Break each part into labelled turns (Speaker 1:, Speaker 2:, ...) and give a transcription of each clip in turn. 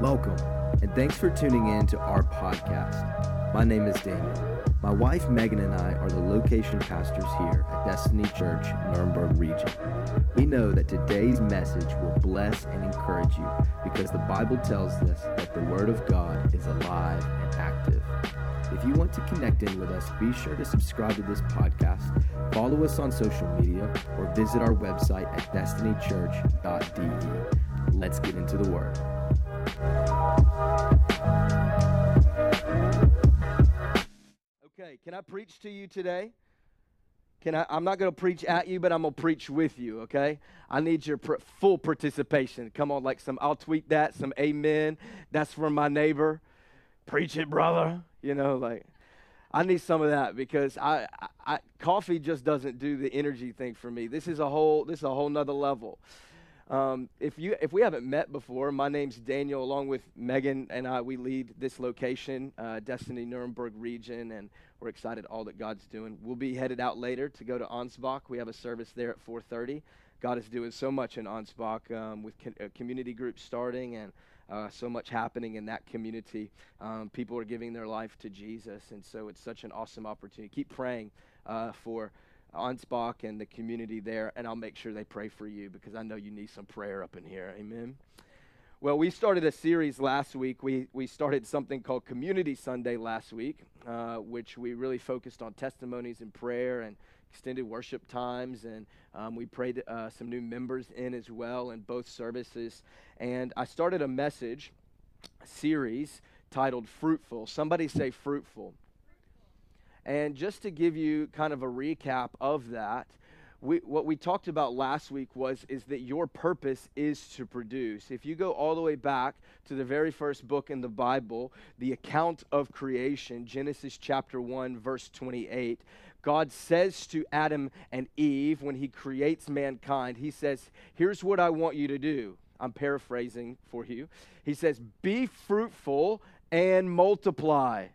Speaker 1: Welcome, and thanks for tuning in to our podcast. My name is Daniel. My wife Megan and I are the location pastors here at Destiny Church, Nuremberg region. We know that today's message will bless and encourage you because the Bible tells us that the Word of God is alive and active. If you want to connect in with us, be sure to subscribe to this podcast, follow us on social media, or visit our website at destinychurch.de. Let's get into the Word.
Speaker 2: Can I preach to you today? Can I, I'm not going to preach at you, but I'm going to preach with you, okay? I need your pr- full participation. Come on, like some, I'll tweet that, some amen. That's from my neighbor. Preach it, brother. You know, like, I need some of that because I, I, I coffee just doesn't do the energy thing for me. This is a whole, this is a whole nother level. Um, if you if we haven't met before, my name's Daniel. Along with Megan and I, we lead this location, uh, Destiny Nuremberg region, and we're excited all that God's doing. We'll be headed out later to go to Ansbach. We have a service there at 4:30. God is doing so much in Ansbach um, with co- uh, community groups starting and uh, so much happening in that community. Um, people are giving their life to Jesus, and so it's such an awesome opportunity. Keep praying uh, for Ansbach and the community there, and I'll make sure they pray for you because I know you need some prayer up in here. Amen. Well, we started a series last week. We, we started something called Community Sunday last week, uh, which we really focused on testimonies and prayer and extended worship times. And um, we prayed uh, some new members in as well in both services. And I started a message series titled Fruitful. Somebody say fruitful. And just to give you kind of a recap of that, we, what we talked about last week was is that your purpose is to produce. If you go all the way back to the very first book in the Bible, the account of creation, Genesis chapter 1 verse 28, God says to Adam and Eve when he creates mankind, he says, "Here's what I want you to do." I'm paraphrasing for you. He says, "Be fruitful and multiply."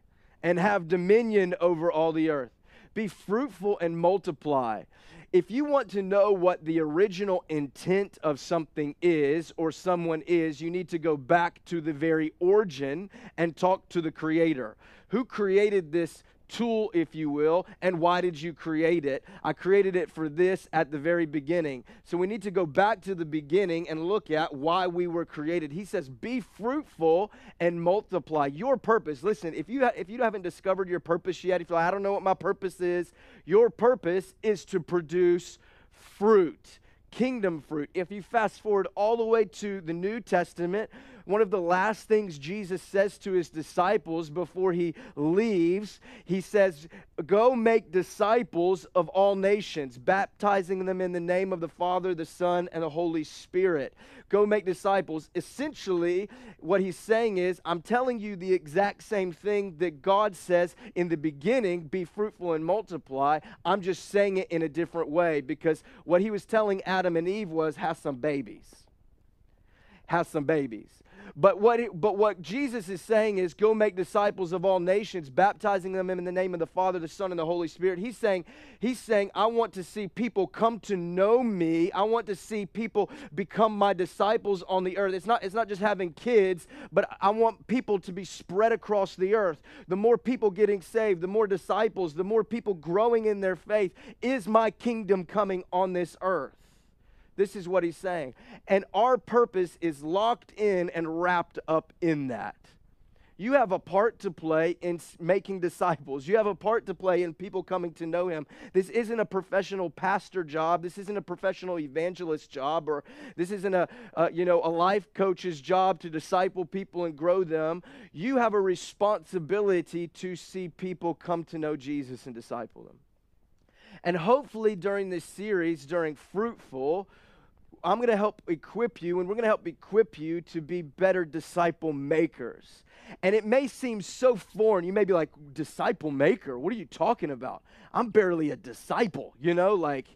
Speaker 2: And have dominion over all the earth. Be fruitful and multiply. If you want to know what the original intent of something is or someone is, you need to go back to the very origin and talk to the creator. Who created this tool, if you will, and why did you create it? I created it for this at the very beginning. So we need to go back to the beginning and look at why we were created. He says, "Be fruitful and multiply." Your purpose. Listen, if you ha- if you haven't discovered your purpose yet, if you're like, I don't know what my purpose is, your purpose is to produce fruit kingdom fruit. If you fast forward all the way to the New Testament, one of the last things Jesus says to his disciples before he leaves, he says, Go make disciples of all nations, baptizing them in the name of the Father, the Son, and the Holy Spirit. Go make disciples. Essentially, what he's saying is, I'm telling you the exact same thing that God says in the beginning be fruitful and multiply. I'm just saying it in a different way because what he was telling Adam and Eve was, Have some babies. Have some babies. But what, it, but what Jesus is saying is go make disciples of all nations, baptizing them in the name of the Father, the Son, and the Holy Spirit. He's saying, he's saying, I want to see people come to know me. I want to see people become my disciples on the earth. It's not, it's not just having kids, but I want people to be spread across the earth. The more people getting saved, the more disciples, the more people growing in their faith, is my kingdom coming on this earth. This is what he's saying. And our purpose is locked in and wrapped up in that. You have a part to play in making disciples. You have a part to play in people coming to know him. This isn't a professional pastor job. This isn't a professional evangelist job or this isn't a, you know a life coach's job to disciple people and grow them. You have a responsibility to see people come to know Jesus and disciple them. And hopefully during this series during fruitful I'm going to help equip you, and we're going to help equip you to be better disciple makers. And it may seem so foreign. You may be like, disciple maker? What are you talking about? I'm barely a disciple, you know? Like,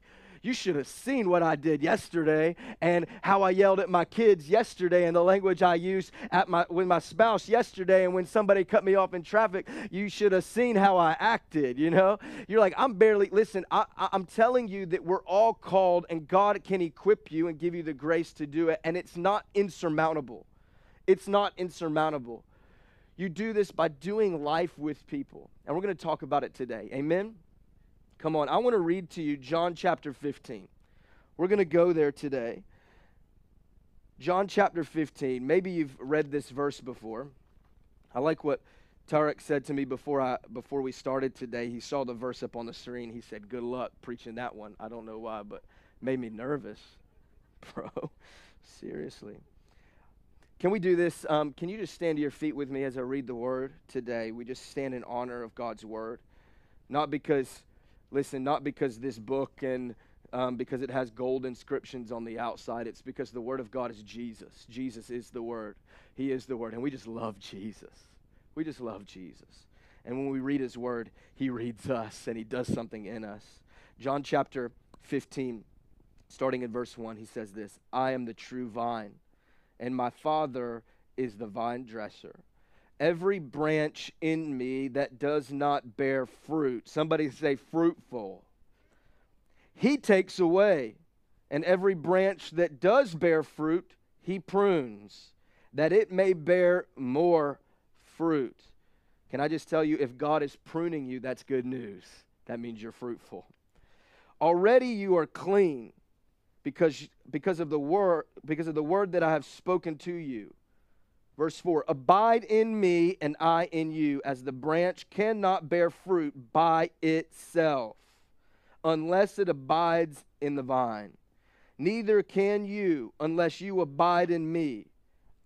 Speaker 2: you should have seen what I did yesterday and how I yelled at my kids yesterday and the language I used at my, with my spouse yesterday. And when somebody cut me off in traffic, you should have seen how I acted, you know? You're like, I'm barely, listen, I, I, I'm telling you that we're all called and God can equip you and give you the grace to do it. And it's not insurmountable. It's not insurmountable. You do this by doing life with people. And we're going to talk about it today. Amen? Come on. I want to read to you John chapter 15. We're going to go there today. John chapter 15. Maybe you've read this verse before. I like what Tarek said to me before I before we started today. He saw the verse up on the screen. He said, "Good luck preaching that one." I don't know why, but made me nervous, bro. Seriously. Can we do this? Um, can you just stand to your feet with me as I read the word today? We just stand in honor of God's word, not because, listen, not because this book and um, because it has gold inscriptions on the outside. It's because the word of God is Jesus. Jesus is the word. He is the word, and we just love Jesus. We just love Jesus. And when we read his word, he reads us and he does something in us. John chapter 15, starting in verse 1, he says this I am the true vine, and my Father is the vine dresser. Every branch in me that does not bear fruit, somebody say fruitful, he takes away. And every branch that does bear fruit, he prunes, that it may bear more fruit. Can I just tell you, if God is pruning you, that's good news. That means you're fruitful. Already you are clean because, because, of the word, because of the word that I have spoken to you. Verse 4 Abide in me, and I in you, as the branch cannot bear fruit by itself unless it abides in the vine. Neither can you unless you abide in me.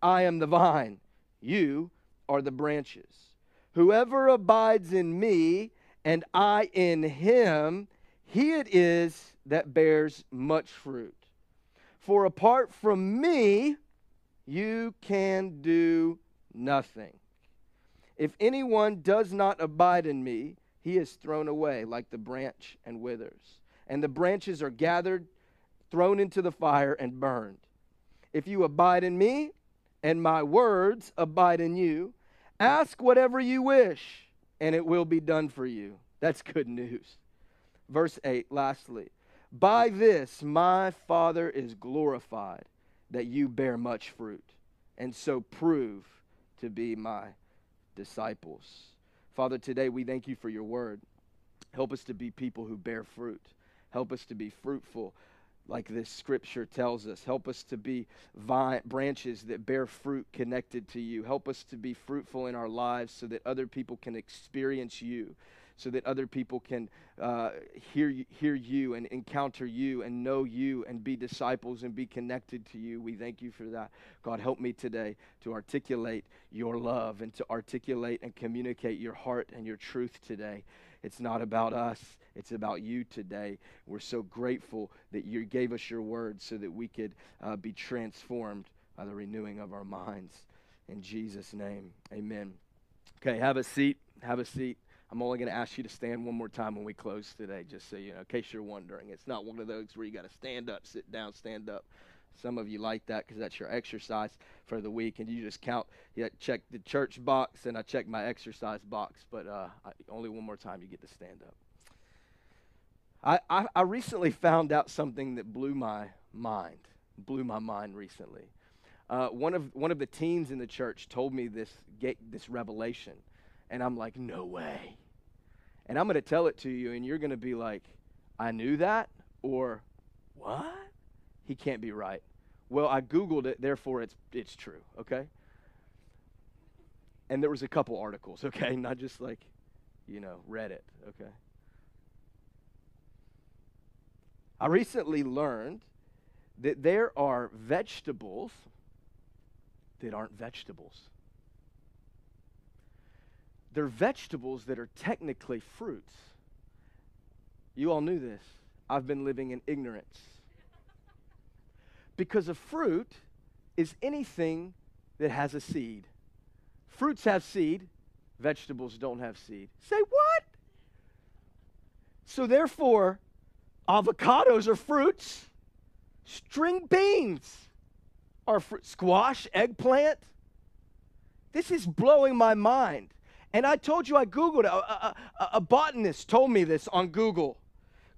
Speaker 2: I am the vine, you are the branches. Whoever abides in me and I in him, he it is that bears much fruit. For apart from me, you can do nothing. If anyone does not abide in me, he is thrown away like the branch and withers. And the branches are gathered, thrown into the fire, and burned. If you abide in me, and my words abide in you, Ask whatever you wish, and it will be done for you. That's good news. Verse 8, lastly, by this my Father is glorified, that you bear much fruit, and so prove to be my disciples. Father, today we thank you for your word. Help us to be people who bear fruit. Help us to be fruitful like this scripture tells us. Help us to be vine, branches that bear fruit connected to you. Help us to be fruitful in our lives so that other people can experience you, so that other people can uh, hear, hear you and encounter you and know you and be disciples and be connected to you. We thank you for that. God, help me today to articulate your love and to articulate and communicate your heart and your truth today. It's not about us, it's about you today. We're so grateful that you gave us your word so that we could uh, be transformed by the renewing of our minds. In Jesus' name, amen. Okay, have a seat. Have a seat. I'm only going to ask you to stand one more time when we close today, just so you know, in case you're wondering. It's not one of those where you got to stand up, sit down, stand up. Some of you like that because that's your exercise for the week, and you just count. Yeah, check the church box, and I check my exercise box. But uh, I, only one more time you get to stand up. I, I, I recently found out something that blew my mind. Blew my mind recently. Uh, one of one of the teens in the church told me this this revelation, and I'm like, no way. And I'm going to tell it to you, and you're going to be like, I knew that, or what? He can't be right. Well, I Googled it, therefore it's, it's true, okay? And there was a couple articles, okay? Not just like, you know, Reddit, okay? I recently learned that there are vegetables that aren't vegetables. They're vegetables that are technically fruits. You all knew this. I've been living in ignorance because a fruit is anything that has a seed. Fruits have seed, vegetables don't have seed. Say what? So therefore, avocados are fruits, string beans are fruit, squash, eggplant. This is blowing my mind. And I told you I Googled it. A, a, a, a botanist told me this on Google.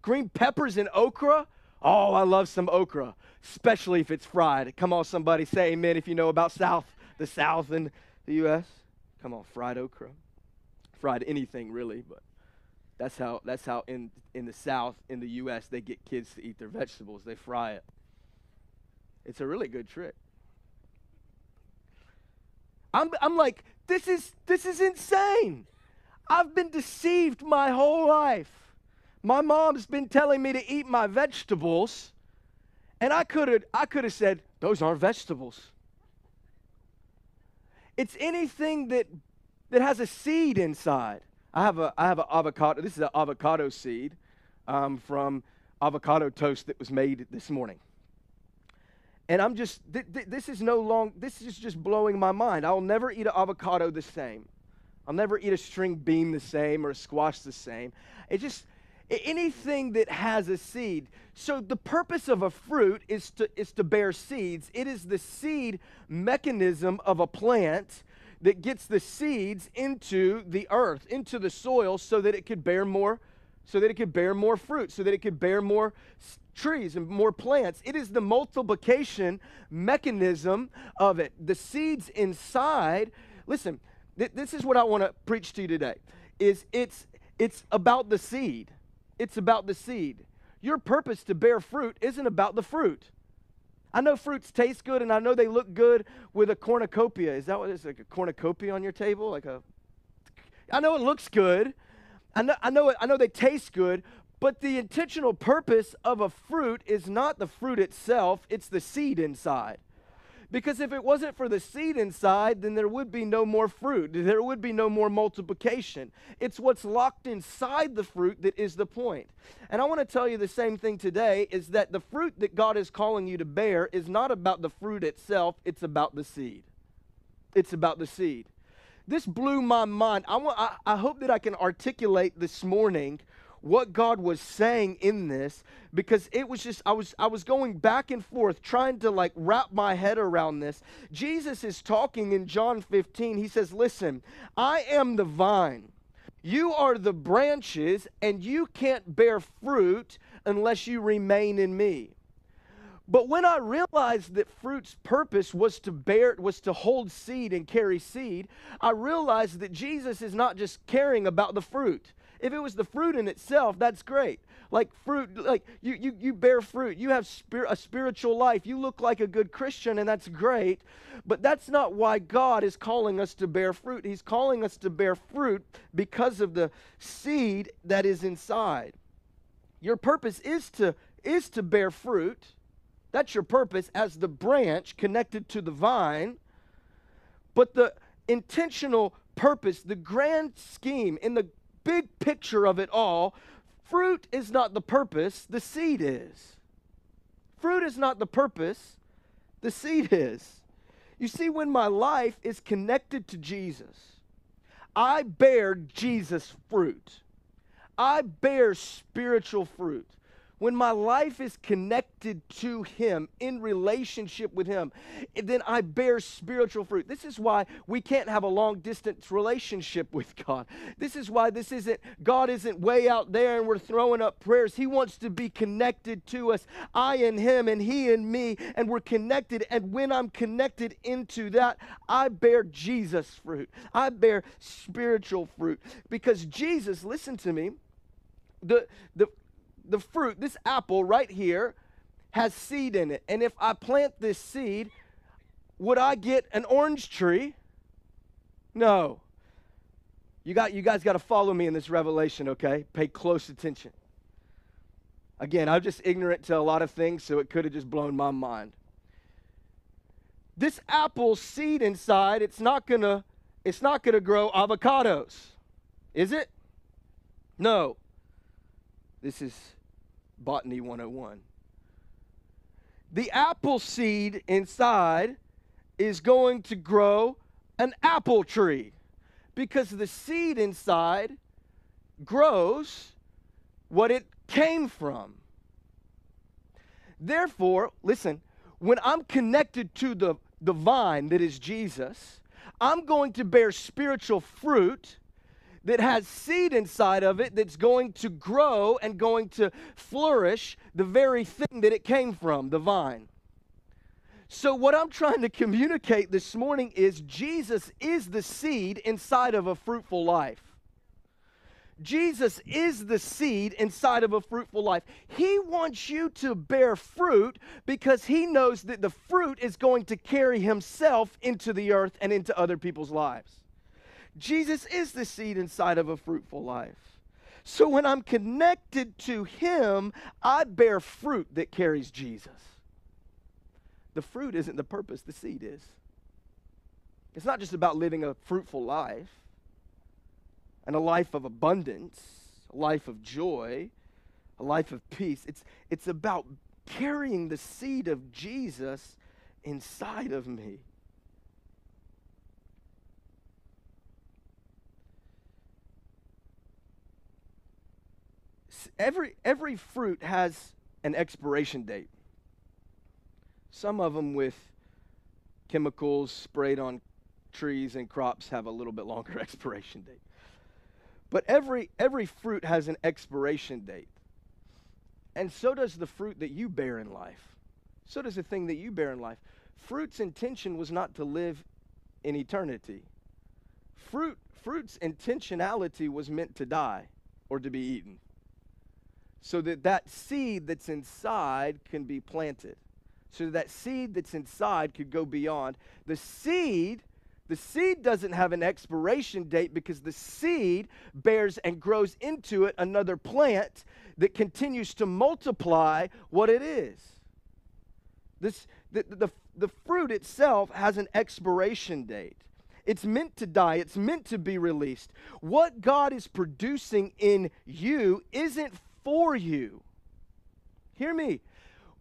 Speaker 2: Green peppers and okra. Oh, I love some okra especially if it's fried. Come on, somebody, say amen if you know about South, the the South and the U.S. Come on, fried okra, fried anything really, but that's how that's how in in the South in the U.S. they get kids to eat their vegetables. They fry it. It's a really good trick. I'm I'm like this is this is insane. I've been deceived my whole life. My mom's been telling me to eat my vegetables, and I could have I could have said those aren't vegetables. It's anything that that has a seed inside. I have a I have an avocado. This is an avocado seed um, from avocado toast that was made this morning. And I'm just th- th- this is no long. This is just blowing my mind. I'll never eat an avocado the same. I'll never eat a string bean the same or a squash the same. It just anything that has a seed. So the purpose of a fruit is to is to bear seeds. It is the seed mechanism of a plant that gets the seeds into the earth, into the soil so that it could bear more so that it could bear more fruit, so that it could bear more trees and more plants. It is the multiplication mechanism of it. The seeds inside, listen, th- this is what I want to preach to you today. Is it's it's about the seed. It's about the seed. Your purpose to bear fruit isn't about the fruit. I know fruits taste good and I know they look good with a cornucopia. Is that what it is? Like a cornucopia on your table? Like a I know it looks good. I know I know it, I know they taste good, but the intentional purpose of a fruit is not the fruit itself, it's the seed inside. Because if it wasn't for the seed inside, then there would be no more fruit. There would be no more multiplication. It's what's locked inside the fruit that is the point. And I want to tell you the same thing today is that the fruit that God is calling you to bear is not about the fruit itself, it's about the seed. It's about the seed. This blew my mind. I, want, I, I hope that I can articulate this morning what God was saying in this because it was just I was I was going back and forth trying to like wrap my head around this. Jesus is talking in John 15. He says, "Listen, I am the vine. You are the branches and you can't bear fruit unless you remain in me." But when I realized that fruit's purpose was to bear was to hold seed and carry seed, I realized that Jesus is not just caring about the fruit. If it was the fruit in itself, that's great. Like fruit, like you you you bear fruit. You have spir- a spiritual life. You look like a good Christian, and that's great. But that's not why God is calling us to bear fruit. He's calling us to bear fruit because of the seed that is inside. Your purpose is to is to bear fruit. That's your purpose as the branch connected to the vine. But the intentional purpose, the grand scheme, in the big picture of it all, fruit is not the purpose, the seed is. Fruit is not the purpose, the seed is. You see, when my life is connected to Jesus, I bear Jesus fruit. I bear spiritual fruit when my life is connected to Him, in relationship with Him, then I bear spiritual fruit. This is why we can't have a long distance relationship with God. This is why this isn't, God isn't way out there and we're throwing up prayers. He wants to be connected to us. I and Him and He and me, and we're connected. And when I'm connected into that, I bear Jesus fruit. I bear spiritual fruit. Because Jesus, listen to me, the, the, the fruit, this apple right here, has seed in it. And if I plant this seed, would I get an orange tree? No. You got you guys got to follow me in this revelation, okay? Pay close attention. Again, I'm just ignorant to a lot of things, so it could have just blown my mind. This apple seed inside, it's not gonna, it's not gonna grow avocados, is it? No. This is Botany 101. The apple seed inside is going to grow an apple tree because the seed inside grows what it came from. Therefore, listen, when I'm connected to the, the vine that is Jesus, I'm going to bear spiritual fruit that has seed inside of it that's going to grow and going to flourish the very thing that it came from, the vine. So, what I'm trying to communicate this morning is Jesus is the seed inside of a fruitful life. Jesus is the seed inside of a fruitful life. He wants you to bear fruit because he knows that the fruit is going to carry himself into the earth and into other people's lives. Jesus is the seed inside of a fruitful life. So when I'm connected to him, I bear fruit that carries Jesus. The fruit isn't the purpose, the seed is. It's not just about living a fruitful life and a life of abundance, a life of joy, a life of peace. It's, it's about carrying the seed of Jesus inside of me. Every, every fruit has an expiration date some of them with chemicals sprayed on trees and crops have a little bit longer expiration date. But every, every fruit has an expiration date. And so does the fruit that you bear in life. So does the thing that you bear in life. Fruit's intention was not to live in eternity. Fruit, fruit's intentionality was meant to die or to be eaten. So that that seed that's inside can be planted so that seed that's inside could go beyond. The seed, the seed doesn't have an expiration date because the seed bears and grows into it another plant that continues to multiply what it is. This, the, the, the fruit itself has an expiration date. It's meant to die, it's meant to be released. What God is producing in you isn't for you. Hear me.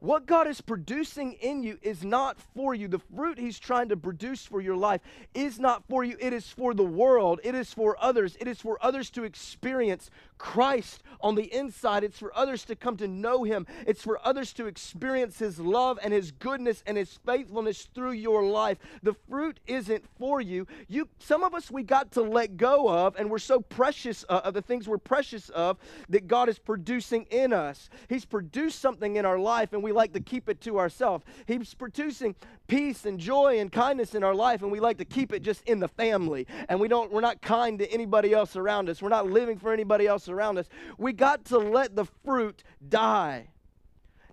Speaker 2: What God is producing in you is not for you. The fruit He's trying to produce for your life is not for you. It is for the world. It is for others. It is for others to experience Christ on the inside. It's for others to come to know Him. It's for others to experience His love and His goodness and His faithfulness through your life. The fruit isn't for you. You, some of us, we got to let go of, and we're so precious uh, of the things we're precious of that God is producing in us. He's produced something in our life, and we like to keep it to ourselves. He's producing peace and joy and kindness in our life, and we like to keep it just in the family. And we don't, we're not kind to anybody else around us. We're not living for anybody else around us. We got to let the fruit die.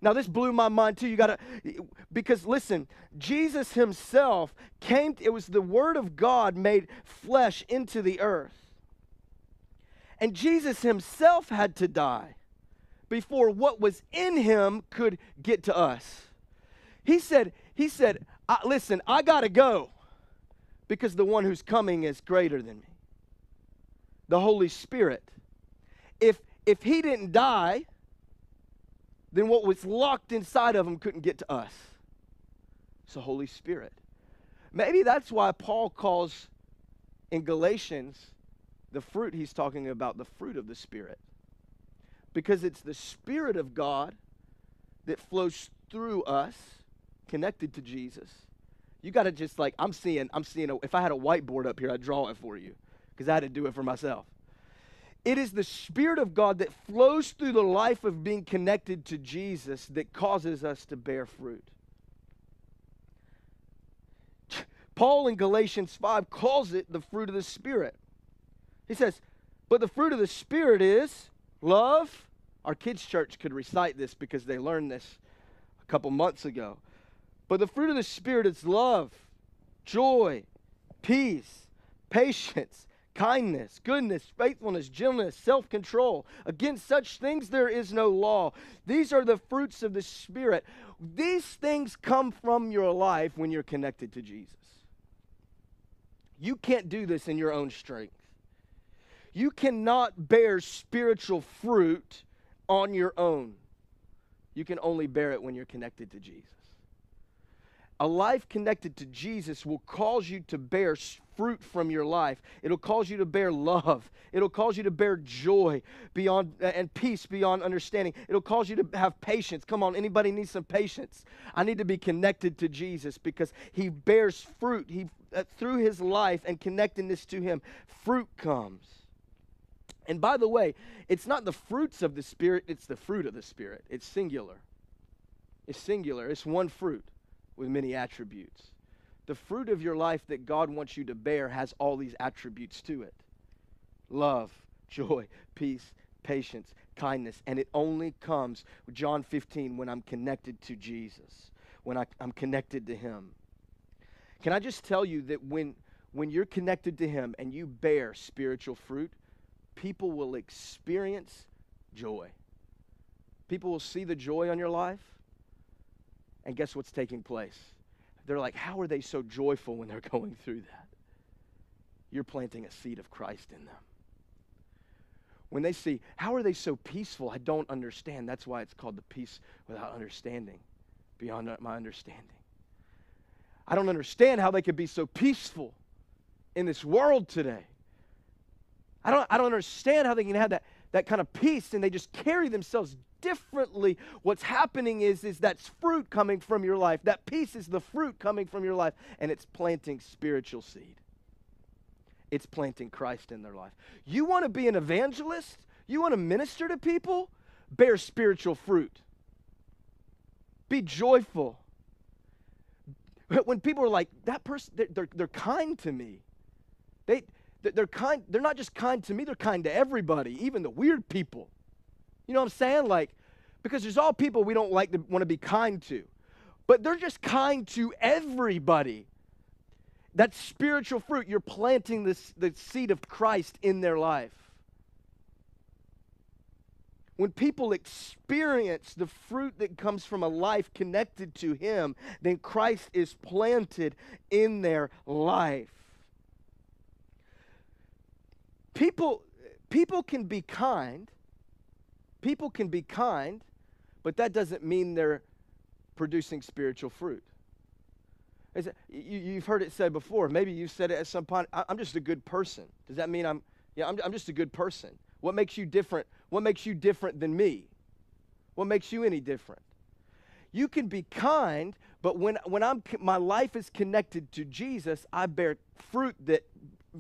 Speaker 2: Now, this blew my mind too. You got to, because listen, Jesus himself came, it was the Word of God made flesh into the earth. And Jesus himself had to die before what was in him could get to us. He said, he said, listen, I got to go because the one who's coming is greater than me. The Holy Spirit. If if he didn't die, then what was locked inside of him couldn't get to us. It's the Holy Spirit. Maybe that's why Paul calls in Galatians the fruit he's talking about the fruit of the Spirit because it's the Spirit of God that flows through us, connected to Jesus. You got to just like, I'm seeing, I'm seeing, a, if I had a whiteboard up here, I'd draw it for you because I had to do it for myself. It is the Spirit of God that flows through the life of being connected to Jesus that causes us to bear fruit. Paul in Galatians 5 calls it the fruit of the Spirit. He says, But the fruit of the Spirit is Love. Our kids' church could recite this because they learned this a couple months ago. But the fruit of the Spirit is love, joy, peace, patience, kindness, goodness, faithfulness, gentleness, self control. Against such things there is no law. These are the fruits of the Spirit. These things come from your life when you're connected to Jesus. You can't do this in your own strength. You cannot bear spiritual fruit on your own. You can only bear it when you're connected to Jesus. A life connected to Jesus will cause you to bear fruit from your life. It'll cause you to bear love. It'll cause you to bear joy beyond and peace beyond understanding. It'll cause you to have patience. Come on, anybody needs some patience? I need to be connected to Jesus because he bears fruit. He uh, through his life and connectedness to him, fruit comes. And by the way, it's not the fruits of the Spirit, it's the fruit of the Spirit. It's singular. It's singular. It's one fruit. With many attributes. The fruit of your life that God wants you to bear has all these attributes to it love, joy, peace, patience, kindness. And it only comes, with John 15, when I'm connected to Jesus, when I, am connected to Him. Can I just tell you that when, when you're connected to Him and you bear spiritual fruit, people will experience joy. People will see the joy on your life, and guess what's taking place? They're like, how are they so joyful when they're going through that? You're planting a seed of Christ in them. When they see, how are they so peaceful? I don't understand. That's why it's called the peace without understanding, beyond my understanding. I don't understand how they could be so peaceful in this world today. I don't, I don't understand how they can have that, that kind of peace and they just carry themselves differently. What's happening is, is that's fruit coming from your life. That peace is the fruit coming from your life, and it's planting spiritual seed. It's planting Christ in their life. You want to be an evangelist? You want to minister to people? Bear spiritual fruit. Be joyful. When people are like, that person, they're, they're, they're kind to me. They, they're kind, they're not just kind to me, they're kind to everybody, even the weird people. You know what I'm saying? Like, because there's all people we don't like to want to be kind to. But they're just kind to everybody. That spiritual fruit, you're planting this, the seed of Christ in their life. When people experience the fruit that comes from a life connected to Him, then Christ is planted in their life. People, people can be kind. People can be kind, but that doesn't mean they're producing spiritual fruit. It, you, have heard it said before. Maybe you've said it at some point. I, am just a good person. Does that mean I'm? Yeah, I'm, I'm just a good person. What makes you different? What makes you different than me? What makes you any different? You can be kind, but when when I'm my life is connected to Jesus, I bear fruit that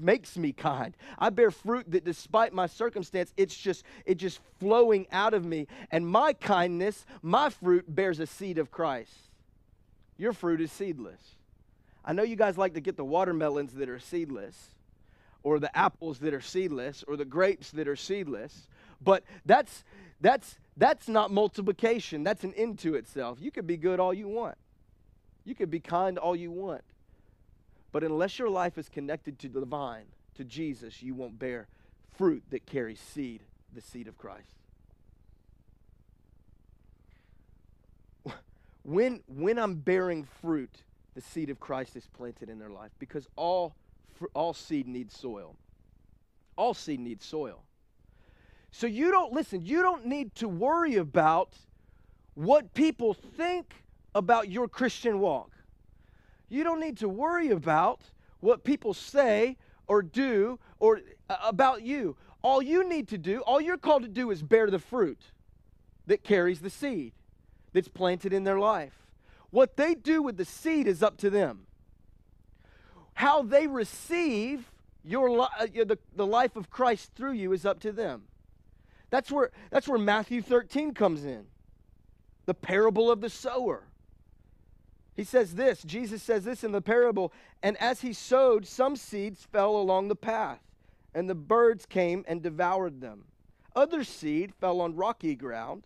Speaker 2: makes me kind. I bear fruit that despite my circumstance, it's just it just flowing out of me. And my kindness, my fruit bears a seed of Christ. Your fruit is seedless. I know you guys like to get the watermelons that are seedless or the apples that are seedless or the grapes that are seedless, but that's that's that's not multiplication. That's an end to itself. You could be good all you want. You could be kind all you want. But unless your life is connected to the vine, to Jesus, you won't bear fruit that carries seed, the seed of Christ. When, when I'm bearing fruit, the seed of Christ is planted in their life because all, all seed needs soil. All seed needs soil. So you don't, listen, you don't need to worry about what people think about your Christian walk. You don't need to worry about what people say or do or uh, about you. All you need to do, all you're called to do is bear the fruit that carries the seed that's planted in their life. What they do with the seed is up to them. How they receive your li- uh, the, the life of Christ through you is up to them. That's where, that's where Matthew 13 comes in. The parable of the sower. He says this, Jesus says this in the parable, and as he sowed, some seeds fell along the path, and the birds came and devoured them. Other seed fell on rocky ground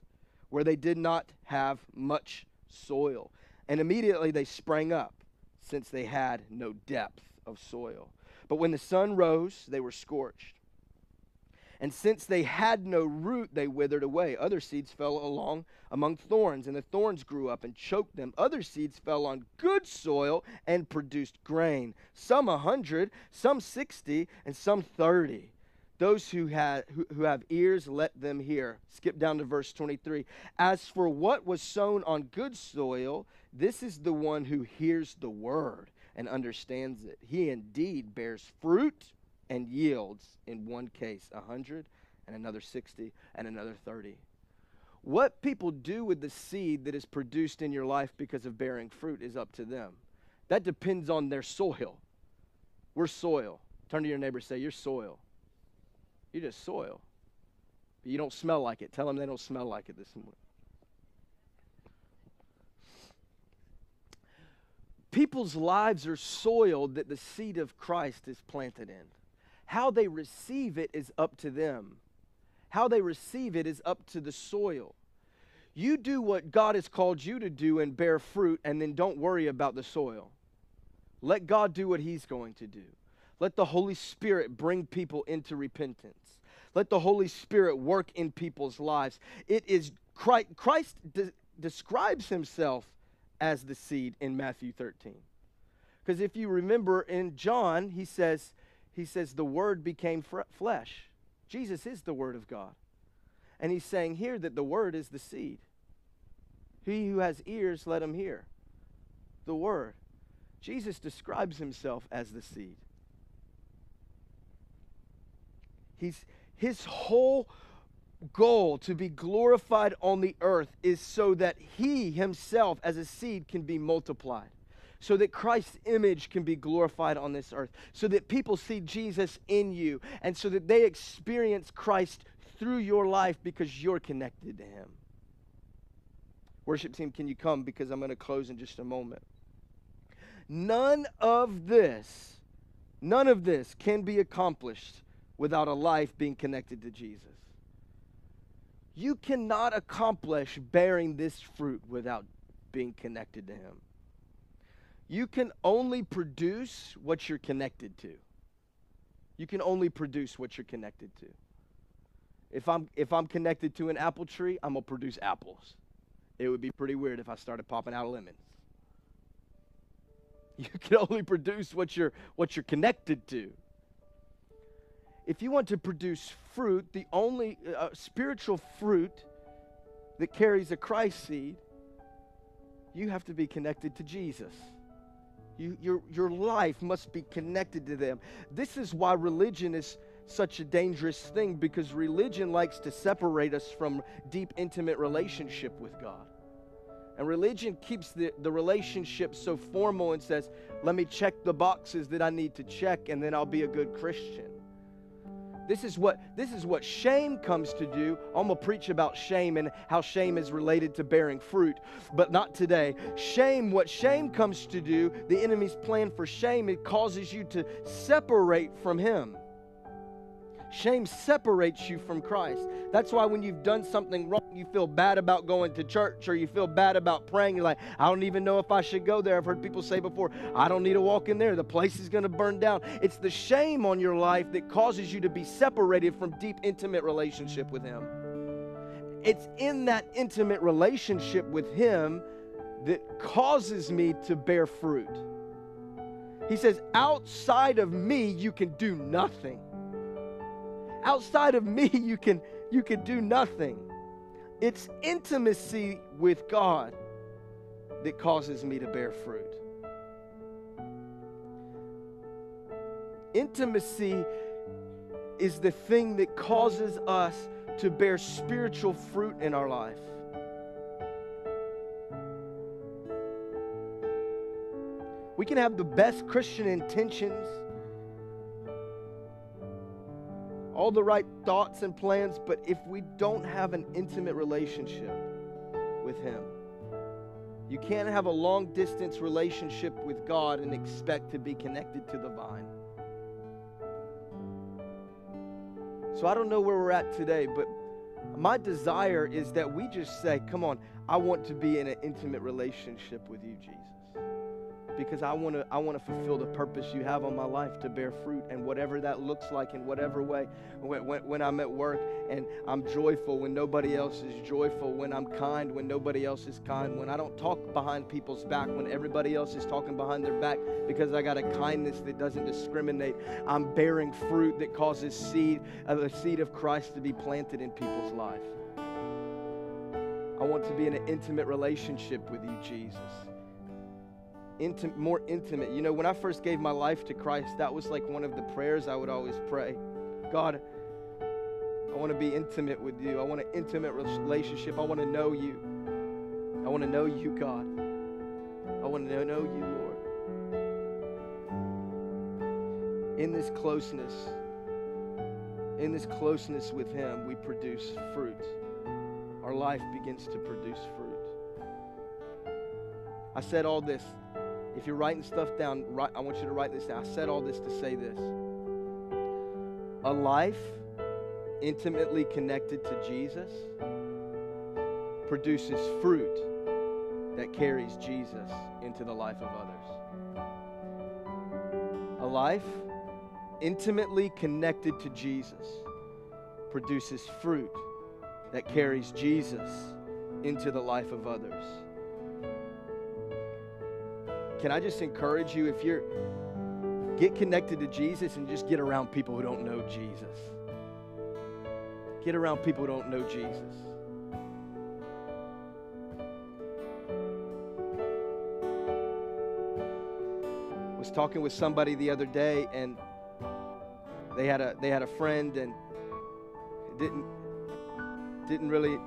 Speaker 2: where they did not have much soil, and immediately they sprang up, since they had no depth of soil. But when the sun rose, they were scorched and since they had no root, they withered away. Other seeds fell along among thorns, and the thorns grew up and choked them. Other seeds fell on good soil and produced grain, some a hundred, some sixty, and some thirty. Those who, had, who, who have ears, let them hear. Skip down to verse 23. As for what was sown on good soil, this is the one who hears the word and understands it. He indeed bears fruit and yields in one case a hundred and another 60 and another 30 what people do with the seed that is produced in your life because of bearing fruit is up to them. That depends on their soil. We're soil. Turn to your neighbor say you're soil. You're just soil. But you don't smell like it. Tell them they don't smell like it this morning People's lives are soiled that the seed of Christ is planted in. How they receive it is up to them. How they receive it is up to the soil. You do what God has called you to do and bear fruit, and then don't worry about the soil. Let God do what He's going to do. Let the Holy Spirit bring people into repentance. Let the Holy Spirit work in people's lives. It is Christ, Christ de- describes Himself as the seed in Matthew 13. Because if you remember in John, he says, he says, the word became flesh. Jesus is the word of God. And he's saying here that the word is the seed. He who has ears, let him hear. The word. Jesus describes himself as the seed. He's, his whole goal to be glorified on the earth is so that he himself, as a seed, can be multiplied. So that Christ's image can be glorified on this earth. So that people see Jesus in you. And so that they experience Christ through your life because you're connected to him. Worship team, can you come? Because I'm going to close in just a moment. None of this, none of this can be accomplished without a life being connected to Jesus. You cannot accomplish bearing this fruit without being connected to Him. You can only produce what you're connected to. You can only produce what you're connected to. If I'm, if I'm connected to an apple tree, I'm going to produce apples. It would be pretty weird if I started popping out lemons. You can only produce what you're, what you're connected to if you want to produce fruit, the only uh, spiritual fruit that carries a Christ seed, you have to be connected to Jesus. You, your, your life must be connected to them. This is why religion is such a dangerous thing because religion likes to separate us from deep, intimate relationship with God. And religion keeps the, the relationship so formal and says, let me check the boxes that I need to check and then I'll be a good Christian. This is what this is what shame comes to do. I'm gonna preach about shame and how shame is related to bearing fruit, but not today. Shame, what shame comes to do, the enemy's plan for shame, it causes you to separate from him. Shame separates you from Christ. That's why when you've done something wrong, you feel bad about going to church or you feel bad about praying. You're like, I don't even know if I should go there. I've heard people say before, I don't need to walk in there. The place is going to burn down. It's the shame on your life that causes you to be separated from deep, intimate relationship with Him. It's in that intimate relationship with Him that causes me to bear fruit. He says, outside of me, you can do nothing. Outside of me, you can, you can do nothing. It's intimacy with God that causes me to bear fruit. Intimacy is the thing that causes us to bear spiritual fruit in our life. We can have the best Christian intentions all the right thoughts and plans, but if we don't have an intimate relationship with Him, you can't have a long distance relationship with God and expect to be connected to the vine. So I don't know where we're at today, but my desire is that we just say, Come on, I want to be in an intimate relationship with you, Jesus because I want to I want to fulfill the purpose you have on my life to bear fruit and whatever that looks like in whatever way. When, when, when, I'm at work and I'm joyful when nobody else is joyful when I'm kind when nobody else is kind when I don't talk behind people's back when everybody else is talking behind their back because I got a kindness that doesn't discriminate I'm bearing fruit that causes seed of the seed of Christ to be planted in people's life. I want to be in an intimate relationship with you Jesus intim- more intimate. You know, when I first gave my life to Christ, that was like one of the prayers I would always pray. God, I want to be intimate with you. I want an intimate relationship. I want to know you. I want to know you, God. I want to know you, Lord. In this closeness, in this closeness with Him, we produce fruit. Our life begins to produce fruit. I said all this if you're writing stuff down, write, I want you to write this down. I said all this to say this. A life intimately connected to Jesus produces fruit that carries Jesus into the life of others. A life intimately connected to Jesus produces fruit that carries Jesus into the life of others. Can I just encourage you if you're get connected to Jesus and just get around people who don't know Jesus? Get around people who don't know Jesus. was talking with somebody the other day and they had a they had a friend and didn't didn't really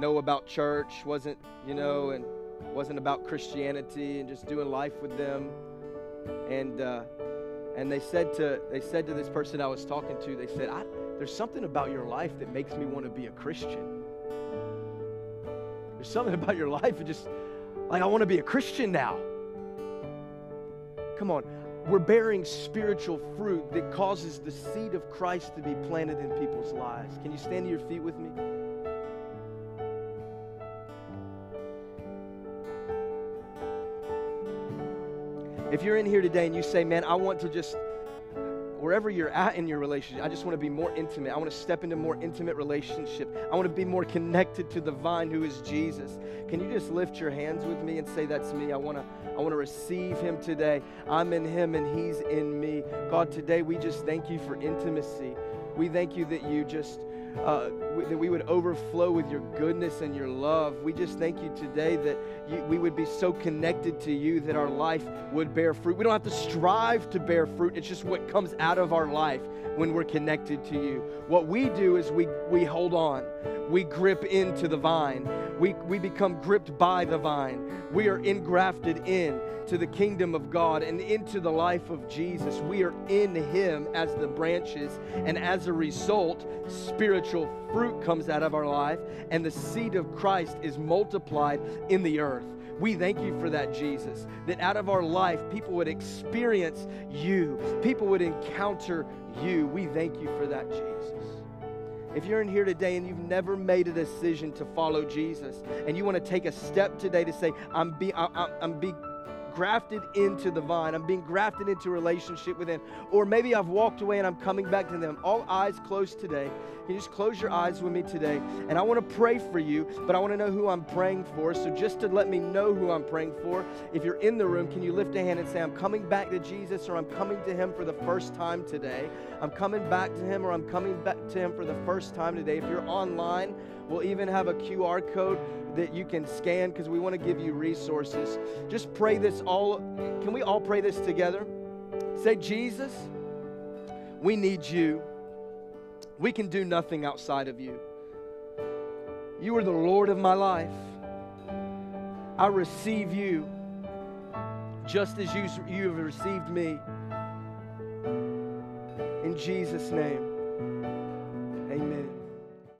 Speaker 2: know about church, wasn't, you know, and wasn't about Christianity and just doing life with them. And uh, and they said to they said to this person I was talking to, they said, "There's something about your life that makes me want to be a Christian. There's something about your life that just like I want to be a Christian now." Come on. We're bearing spiritual fruit that causes the seed of Christ to be planted in people's lives. Can you stand to your feet with me? If you're in here today and you say, man, I want to just, wherever you're at in your relationship, I just want to be more intimate. I want to step into more intimate relationship. I want to be more connected to the vine who is Jesus. Can you just lift your hands with me and say, that's me? I want to, I want to receive him today. I'm in him and he's in me. God, today we just thank you for intimacy. We thank you that you just uh, that we would overflow with your goodness and your love. We just thank you today that you, we would be so connected to you that our life would bear fruit. We don't have to strive to bear fruit, it's just what comes out of our life when we're connected to you. What we do is we, we hold on, we grip into the vine, we, we become gripped by the vine, we are engrafted in to the kingdom of God and into the life of Jesus. We are in Him as the branches, and as a result, spiritual fruit comes out of our life, and the seed of Christ is multiplied in the earth. We thank you for that, Jesus, that out of our life, people would experience you, people would encounter you. We thank you for that, Jesus. If you're in here today and you've never made a decision to follow Jesus, and you want to take a step today to say, I'm, be, I'm, grafted into the vine. I'm being grafted into relationship with Him. Or maybe I've walked away and I'm coming back to them. All eyes closed today. Can you just close your eyes with me today? And I want to pray for you, but I want to know who I'm praying for. So just to let me know who I'm praying for, if you're in the room, can you lift a hand and say, I'm coming back to Jesus or I'm coming to Him for the first time today? I'm coming back to Him or I'm coming back to Him for the first time today. If you're online, we'll even have a QR code that you can scan because we want to give you resources. Just pray this all. Can we all pray this together? Say, Jesus, we need you. We can do nothing outside of you. You are the Lord of my life. I receive you just as you, you have received me. In Jesus' name.